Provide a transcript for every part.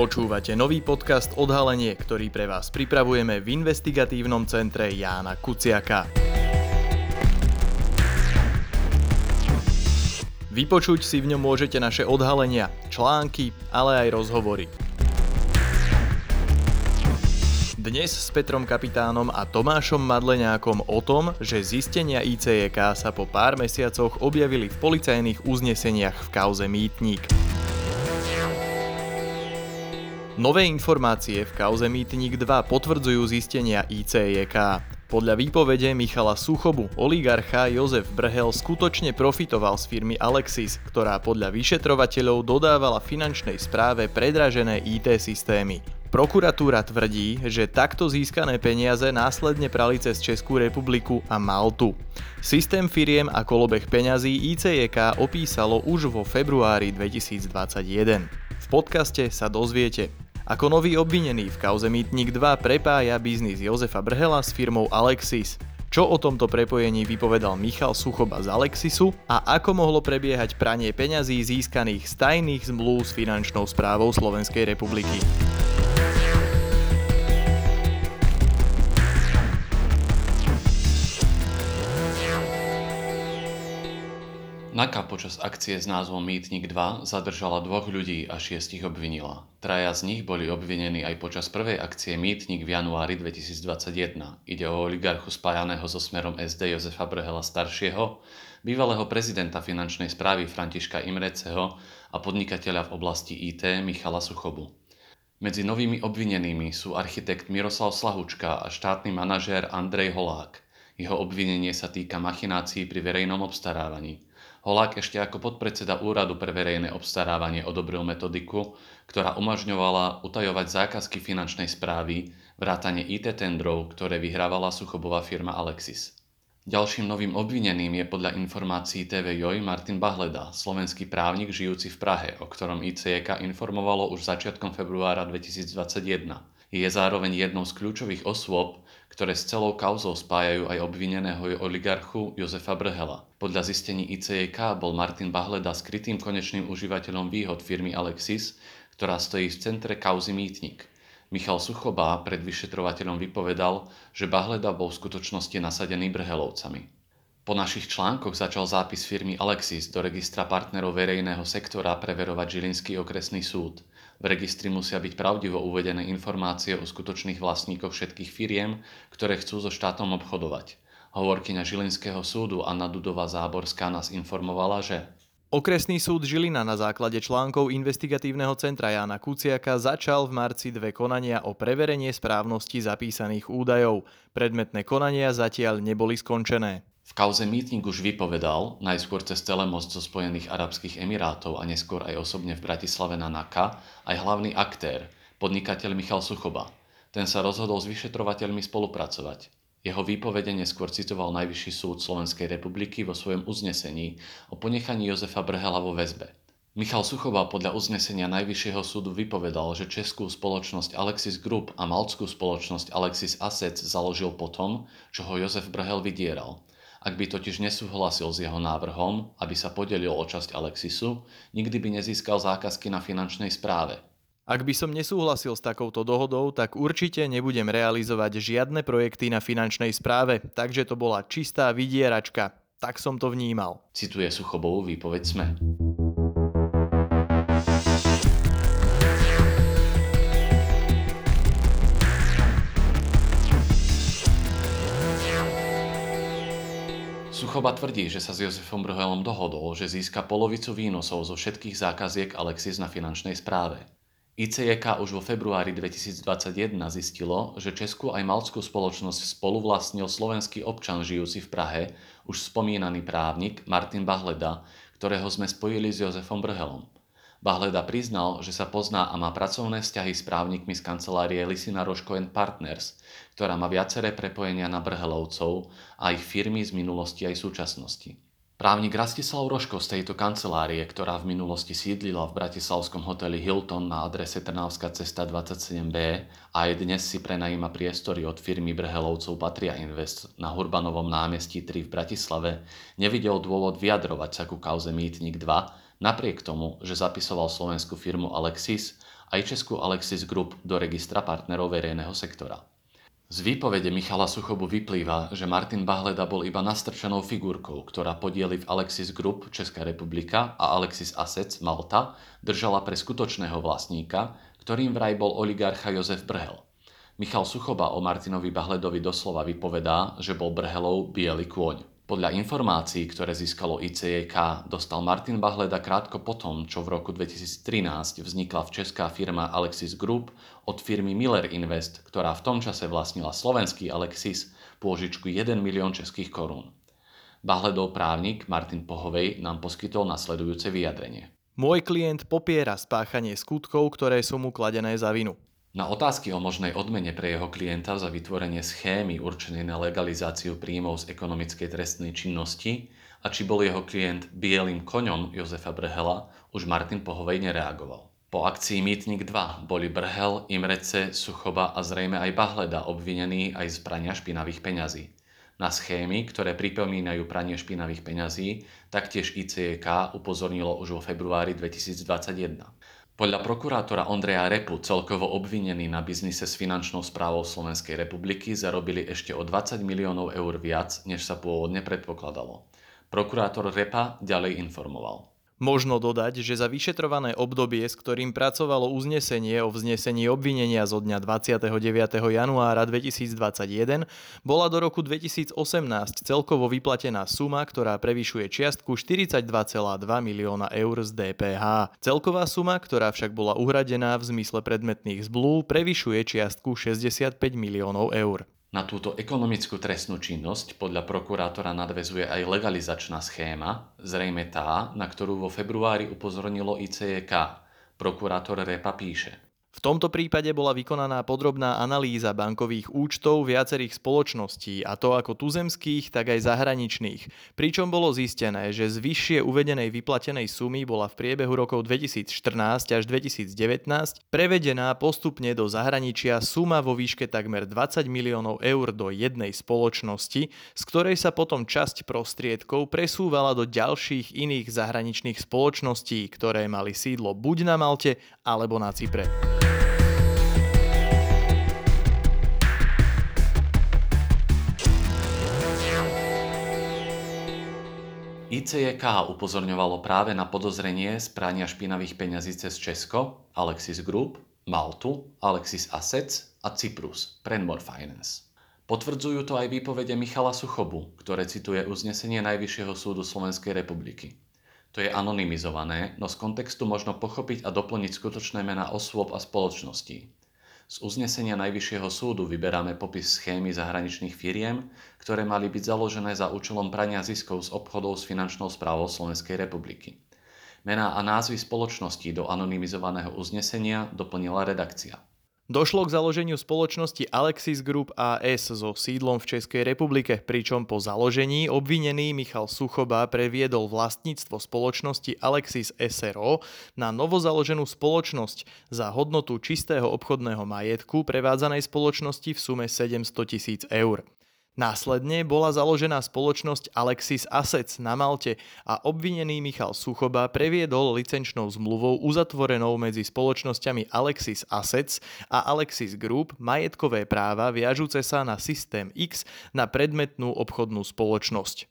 Počúvate nový podcast Odhalenie, ktorý pre vás pripravujeme v investigatívnom centre Jána Kuciaka. Vypočuť si v ňom môžete naše odhalenia, články, ale aj rozhovory. Dnes s Petrom Kapitánom a Tomášom Madleňákom o tom, že zistenia ICEK sa po pár mesiacoch objavili v policajných uzneseniach v kauze Mýtnik. Nové informácie v kauze Mýtnik 2 potvrdzujú zistenia ICEK. Podľa výpovede Michala Suchobu oligarcha Jozef Brhel skutočne profitoval z firmy Alexis, ktorá podľa vyšetrovateľov dodávala finančnej správe predražené IT systémy. Prokuratúra tvrdí, že takto získané peniaze následne prali cez Českú republiku a Maltu. Systém firiem a kolobeh peňazí ICEK opísalo už vo februári 2021. V podcaste sa dozviete, ako nový obvinený v kauze Mýtnik 2 prepája biznis Jozefa Brhela s firmou Alexis, čo o tomto prepojení vypovedal Michal Suchoba Alexisu a ako mohlo prebiehať pranie peňazí získaných z tajných zmluv s finančnou správou Slovenskej republiky. NAKA počas akcie s názvom Mýtnik 2 zadržala dvoch ľudí a šiestich obvinila. Traja z nich boli obvinení aj počas prvej akcie Mýtnik v januári 2021. Ide o oligarchu spájaného so smerom SD Jozefa Brhela staršieho, bývalého prezidenta finančnej správy Františka Imreceho a podnikateľa v oblasti IT Michala Suchobu. Medzi novými obvinenými sú architekt Miroslav Slahučka a štátny manažér Andrej Holák. Jeho obvinenie sa týka machinácií pri verejnom obstarávaní. Holák ešte ako podpredseda Úradu pre verejné obstarávanie odobril metodiku, ktorá umožňovala utajovať zákazky finančnej správy, vrátane IT tendrov, ktoré vyhrávala suchobová firma Alexis. Ďalším novým obvineným je podľa informácií TV Joj Martin Bahleda, slovenský právnik žijúci v Prahe, o ktorom ICEK informovalo už začiatkom februára 2021. Je zároveň jednou z kľúčových osôb, ktoré s celou kauzou spájajú aj obvineného oligarchu Jozefa Brhela. Podľa zistení ICEK bol Martin Bahleda skrytým konečným užívateľom výhod firmy Alexis, ktorá stojí v centre kauzy Mýtnik. Michal Suchoba pred vyšetrovateľom vypovedal, že Bahleda bol v skutočnosti nasadený Brhelovcami. Po našich článkoch začal zápis firmy Alexis do registra partnerov verejného sektora preverovať Žilinský okresný súd. V registri musia byť pravdivo uvedené informácie o skutočných vlastníkoch všetkých firiem, ktoré chcú so štátom obchodovať. Hovorkyňa Žilinského súdu Anna Dudová Záborská nás informovala, že Okresný súd Žilina na základe článkov investigatívneho centra Jana Kuciaka začal v marci dve konania o preverenie správnosti zapísaných údajov. Predmetné konania zatiaľ neboli skončené. V kauze Meeting už vypovedal, najskôr cez telemost zo Spojených Arabských Emirátov a neskôr aj osobne v Bratislave na NAKA, aj hlavný aktér, podnikateľ Michal Suchoba. Ten sa rozhodol s vyšetrovateľmi spolupracovať. Jeho výpovede neskôr citoval Najvyšší súd Slovenskej republiky vo svojom uznesení o ponechaní Jozefa Brhela vo väzbe. Michal Suchoba podľa uznesenia Najvyššieho súdu vypovedal, že českú spoločnosť Alexis Group a malckú spoločnosť Alexis Assets založil potom, čo ho Jozef Brhel vydieral – ak by totiž nesúhlasil s jeho návrhom, aby sa podelil o časť Alexisu, nikdy by nezískal zákazky na finančnej správe. Ak by som nesúhlasil s takouto dohodou, tak určite nebudem realizovať žiadne projekty na finančnej správe, takže to bola čistá vydieračka. Tak som to vnímal. Cituje Suchobovú výpoveď SME. Suchoba tvrdí, že sa s Jozefom Brhelom dohodol, že získa polovicu výnosov zo všetkých zákaziek Alexis na finančnej správe. ICJK už vo februári 2021 zistilo, že Českú aj malskú spoločnosť spoluvlastnil slovenský občan žijúci v Prahe, už spomínaný právnik Martin Bahleda, ktorého sme spojili s Jozefom Brhelom. Bahleda priznal, že sa pozná a má pracovné vzťahy s právnikmi z kancelárie Lisina Roško Partners, ktorá má viaceré prepojenia na Brhelovcov a ich firmy z minulosti aj súčasnosti. Právnik Rastislav Roško z tejto kancelárie, ktorá v minulosti sídlila v bratislavskom hoteli Hilton na adrese Trnavská cesta 27B a aj dnes si prenajíma priestory od firmy Brhelovcov Patria Invest na Hurbanovom námestí 3 v Bratislave, nevidel dôvod vyjadrovať sa ku kauze Mýtnik 2, Napriek tomu, že zapisoval slovenskú firmu Alexis, aj českú Alexis Group do registra partnerov verejného sektora. Z výpovede Michala Suchobu vyplýva, že Martin Bahleda bol iba nastrčenou figurkou, ktorá podiely v Alexis Group Česká republika a Alexis Assets Malta držala pre skutočného vlastníka, ktorým vraj bol oligarcha Jozef Brhel. Michal Suchoba o Martinovi Bahledovi doslova vypovedá, že bol Brhelov biely kôň. Podľa informácií, ktoré získalo ICEK, dostal Martin Bahleda krátko potom, čo v roku 2013 vznikla v česká firma Alexis Group od firmy Miller Invest, ktorá v tom čase vlastnila slovenský Alexis, pôžičku 1 milión českých korún. Bahledov právnik Martin Pohovej nám poskytol nasledujúce vyjadrenie. Môj klient popiera spáchanie skutkov, ktoré sú mu kladené za vinu. Na otázky o možnej odmene pre jeho klienta za vytvorenie schémy určenej na legalizáciu príjmov z ekonomickej trestnej činnosti a či bol jeho klient bielým koňom Jozefa Brhela, už Martin Pohovej nereagoval. Po akcii Mýtnik 2 boli Brhel, Imrece, Suchoba a zrejme aj Bahleda obvinení aj z prania špinavých peňazí. Na schémy, ktoré pripomínajú pranie špinavých peňazí, taktiež ICK upozornilo už vo februári 2021. Podľa prokurátora Ondreja Repu celkovo obvinení na biznise s finančnou správou Slovenskej republiky zarobili ešte o 20 miliónov eur viac, než sa pôvodne predpokladalo. Prokurátor Repa ďalej informoval. Možno dodať, že za vyšetrované obdobie, s ktorým pracovalo uznesenie o vznesení obvinenia zo dňa 29. januára 2021, bola do roku 2018 celkovo vyplatená suma, ktorá prevyšuje čiastku 42,2 milióna eur z DPH. Celková suma, ktorá však bola uhradená v zmysle predmetných zblú, prevyšuje čiastku 65 miliónov eur. Na túto ekonomickú trestnú činnosť podľa prokurátora nadvezuje aj legalizačná schéma, zrejme tá, na ktorú vo februári upozornilo ICEK. Prokurátor Repa píše. V tomto prípade bola vykonaná podrobná analýza bankových účtov viacerých spoločností, a to ako tuzemských, tak aj zahraničných, pričom bolo zistené, že z vyššie uvedenej vyplatenej sumy bola v priebehu rokov 2014 až 2019 prevedená postupne do zahraničia suma vo výške takmer 20 miliónov eur do jednej spoločnosti, z ktorej sa potom časť prostriedkov presúvala do ďalších iných zahraničných spoločností, ktoré mali sídlo buď na Malte alebo na Cypre. ICJK upozorňovalo práve na podozrenie z prania špinavých peňazí cez Česko, Alexis Group, Maltu, Alexis Assets a Cyprus, Prenmore Finance. Potvrdzujú to aj výpovede Michala Suchobu, ktoré cituje uznesenie Najvyššieho súdu Slovenskej republiky. To je anonymizované, no z kontextu možno pochopiť a doplniť skutočné mená osôb a spoločností. Z uznesenia Najvyššieho súdu vyberáme popis schémy zahraničných firiem, ktoré mali byť založené za účelom prania ziskov z obchodov s finančnou správou Slovenskej republiky. Mená a názvy spoločností do anonymizovaného uznesenia doplnila redakcia. Došlo k založeniu spoločnosti Alexis Group AS so sídlom v Českej republike, pričom po založení obvinený Michal Suchoba previedol vlastníctvo spoločnosti Alexis SRO na novozaloženú spoločnosť za hodnotu čistého obchodného majetku prevádzanej spoločnosti v sume 700 tisíc eur. Následne bola založená spoločnosť Alexis Assets na Malte a obvinený Michal Suchoba previedol licenčnou zmluvou uzatvorenou medzi spoločnosťami Alexis Assets a Alexis Group majetkové práva viažúce sa na systém X na predmetnú obchodnú spoločnosť.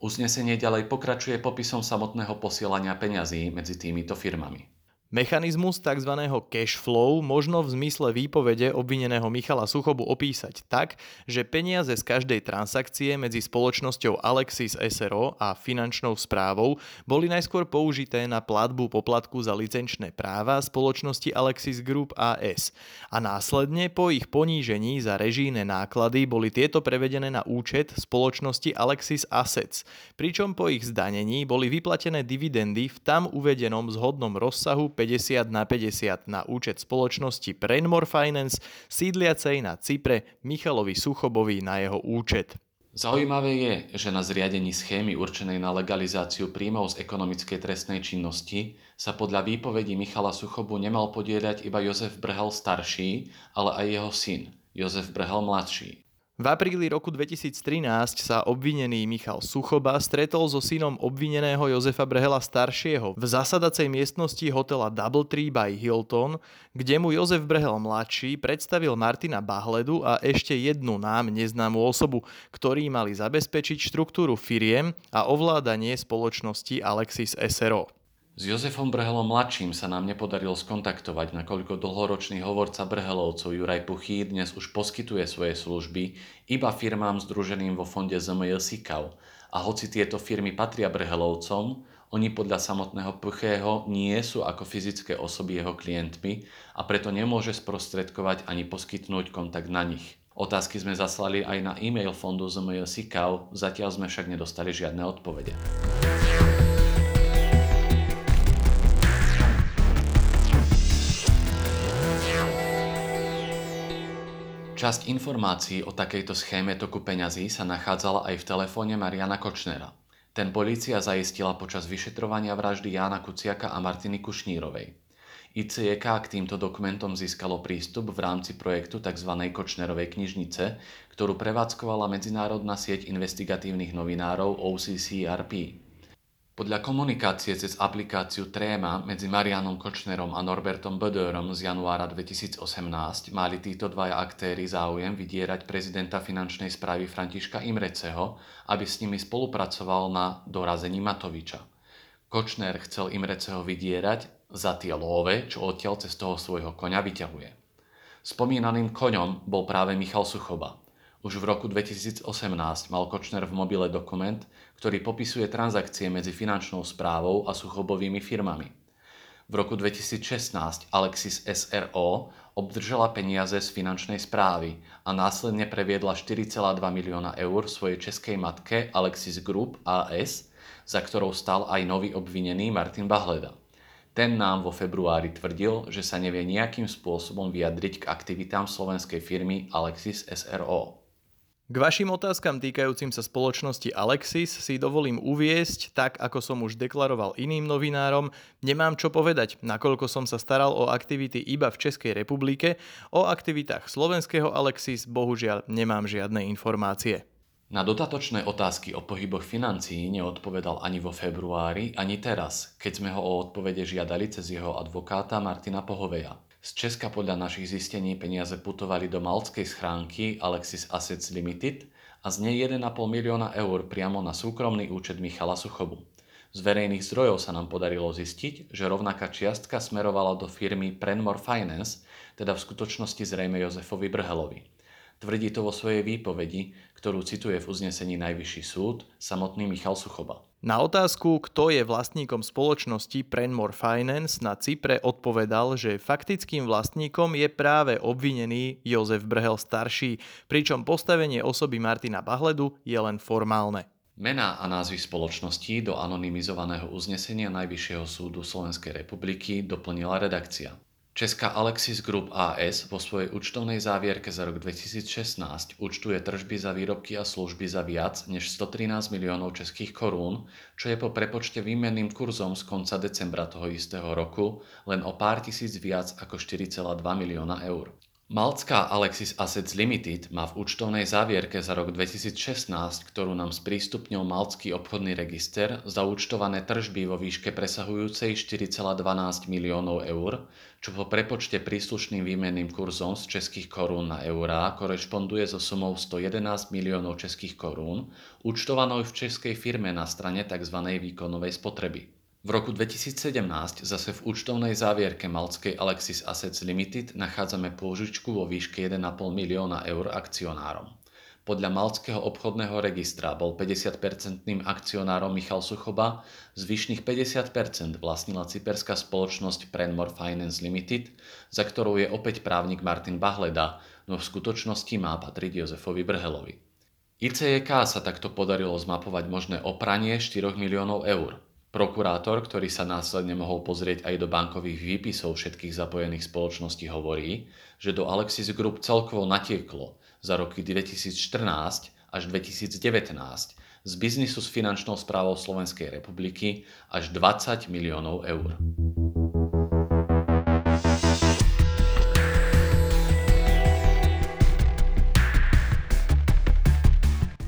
Uznesenie ďalej pokračuje popisom samotného posielania peňazí medzi týmito firmami. Mechanizmus tzv. cash flow možno v zmysle výpovede obvineného Michala Suchobu opísať tak, že peniaze z každej transakcie medzi spoločnosťou Alexis SRO a finančnou správou boli najskôr použité na platbu poplatku za licenčné práva spoločnosti Alexis Group AS a následne po ich ponížení za režijné náklady boli tieto prevedené na účet spoločnosti Alexis Assets, pričom po ich zdanení boli vyplatené dividendy v tam uvedenom zhodnom rozsahu 50 na 50 na účet spoločnosti Prenmore Finance sídliacej na Cypre Michalovi Suchobovi na jeho účet. Zaujímavé je, že na zriadení schémy určenej na legalizáciu príjmov z ekonomickej trestnej činnosti sa podľa výpovedí Michala Suchobu nemal podieľať iba Jozef Brhel starší, ale aj jeho syn, Jozef Brhel mladší. V apríli roku 2013 sa obvinený Michal Suchoba stretol so synom obvineného Jozefa Brhela staršieho v zasadacej miestnosti hotela Double Tree by Hilton, kde mu Jozef Brhel mladší predstavil Martina Bahledu a ešte jednu nám neznámu osobu, ktorí mali zabezpečiť štruktúru firiem a ovládanie spoločnosti Alexis SRO. S Jozefom Brhelom mladším sa nám nepodarilo skontaktovať, nakoľko dlhoročný hovorca Brhelovcov Juraj Puchý dnes už poskytuje svoje služby iba firmám združeným vo fonde ZMJ SIKAV. A hoci tieto firmy patria Brhelovcom, oni podľa samotného Puchého nie sú ako fyzické osoby jeho klientmi a preto nemôže sprostredkovať ani poskytnúť kontakt na nich. Otázky sme zaslali aj na e-mail fondu ZMJ SIKAV, zatiaľ sme však nedostali žiadne odpovede. Časť informácií o takejto schéme toku peňazí sa nachádzala aj v telefóne Mariana Kočnera. Ten polícia zaistila počas vyšetrovania vraždy Jána Kuciaka a Martiny Kušnírovej. ICJK k týmto dokumentom získalo prístup v rámci projektu tzv. Kočnerovej knižnice, ktorú prevádzkovala medzinárodná sieť investigatívnych novinárov OCCRP. Podľa komunikácie cez aplikáciu Tréma medzi Marianom Kočnerom a Norbertom Bödörom z januára 2018 mali títo dvaja aktéry záujem vydierať prezidenta finančnej správy Františka Imreceho, aby s nimi spolupracoval na dorazení Matoviča. Kočner chcel Imreceho vydierať za tie love, čo odtiaľ cez toho svojho koňa vyťahuje. Spomínaným koňom bol práve Michal Suchoba – už v roku 2018 mal Kočner v mobile dokument, ktorý popisuje transakcie medzi finančnou správou a suchobovými firmami. V roku 2016 Alexis SRO obdržala peniaze z finančnej správy a následne previedla 4,2 milióna eur svojej českej matke Alexis Group AS, za ktorou stal aj nový obvinený Martin Bahleda. Ten nám vo februári tvrdil, že sa nevie nejakým spôsobom vyjadriť k aktivitám slovenskej firmy Alexis SRO. K vašim otázkam týkajúcim sa spoločnosti Alexis si dovolím uviesť, tak ako som už deklaroval iným novinárom, nemám čo povedať, nakoľko som sa staral o aktivity iba v Českej republike, o aktivitách slovenského Alexis bohužiaľ nemám žiadne informácie. Na dodatočné otázky o pohyboch financií neodpovedal ani vo februári, ani teraz, keď sme ho o odpovede žiadali cez jeho advokáta Martina Pohoveja. Z Česka podľa našich zistení peniaze putovali do malckej schránky Alexis Assets Limited a z nej 1,5 milióna eur priamo na súkromný účet Michala Suchobu. Z verejných zdrojov sa nám podarilo zistiť, že rovnaká čiastka smerovala do firmy Prenmore Finance, teda v skutočnosti zrejme Jozefovi Brhelovi. Tvrdí to vo svojej výpovedi, ktorú cituje v uznesení Najvyšší súd samotný Michal Suchoba. Na otázku, kto je vlastníkom spoločnosti Prenmore Finance na Cypre odpovedal, že faktickým vlastníkom je práve obvinený Jozef Brhel starší, pričom postavenie osoby Martina Bahledu je len formálne. Mená a názvy spoločností do anonymizovaného uznesenia Najvyššieho súdu Slovenskej republiky doplnila redakcia. Česká Alexis Group AS vo svojej účtovnej závierke za rok 2016 účtuje tržby za výrobky a služby za viac než 113 miliónov českých korún, čo je po prepočte výmenným kurzom z konca decembra toho istého roku len o pár tisíc viac ako 4,2 milióna eur. Malcká Alexis Assets Limited má v účtovnej závierke za rok 2016, ktorú nám sprístupnil Malcký obchodný register, zaúčtované tržby vo výške presahujúcej 4,12 miliónov eur, čo po prepočte príslušným výmenným kurzom z českých korún na eurá korešponduje so sumou 111 miliónov českých korún, účtovanou v českej firme na strane tzv. výkonovej spotreby. V roku 2017 zase v účtovnej závierke malckej Alexis Assets Limited nachádzame pôžičku vo výške 1,5 milióna eur akcionárom. Podľa malckého obchodného registra bol 50-percentným akcionárom Michal Suchoba, zvyšných 50% vlastnila cyperská spoločnosť Prenmore Finance Limited, za ktorou je opäť právnik Martin Bahleda, no v skutočnosti má patriť Jozefovi Brhelovi. ICJK sa takto podarilo zmapovať možné opranie 4 miliónov eur – Prokurátor, ktorý sa následne mohol pozrieť aj do bankových výpisov všetkých zapojených spoločností, hovorí, že do Alexis Group celkovo natieklo za roky 2014 až 2019 z biznisu s finančnou správou Slovenskej republiky až 20 miliónov eur.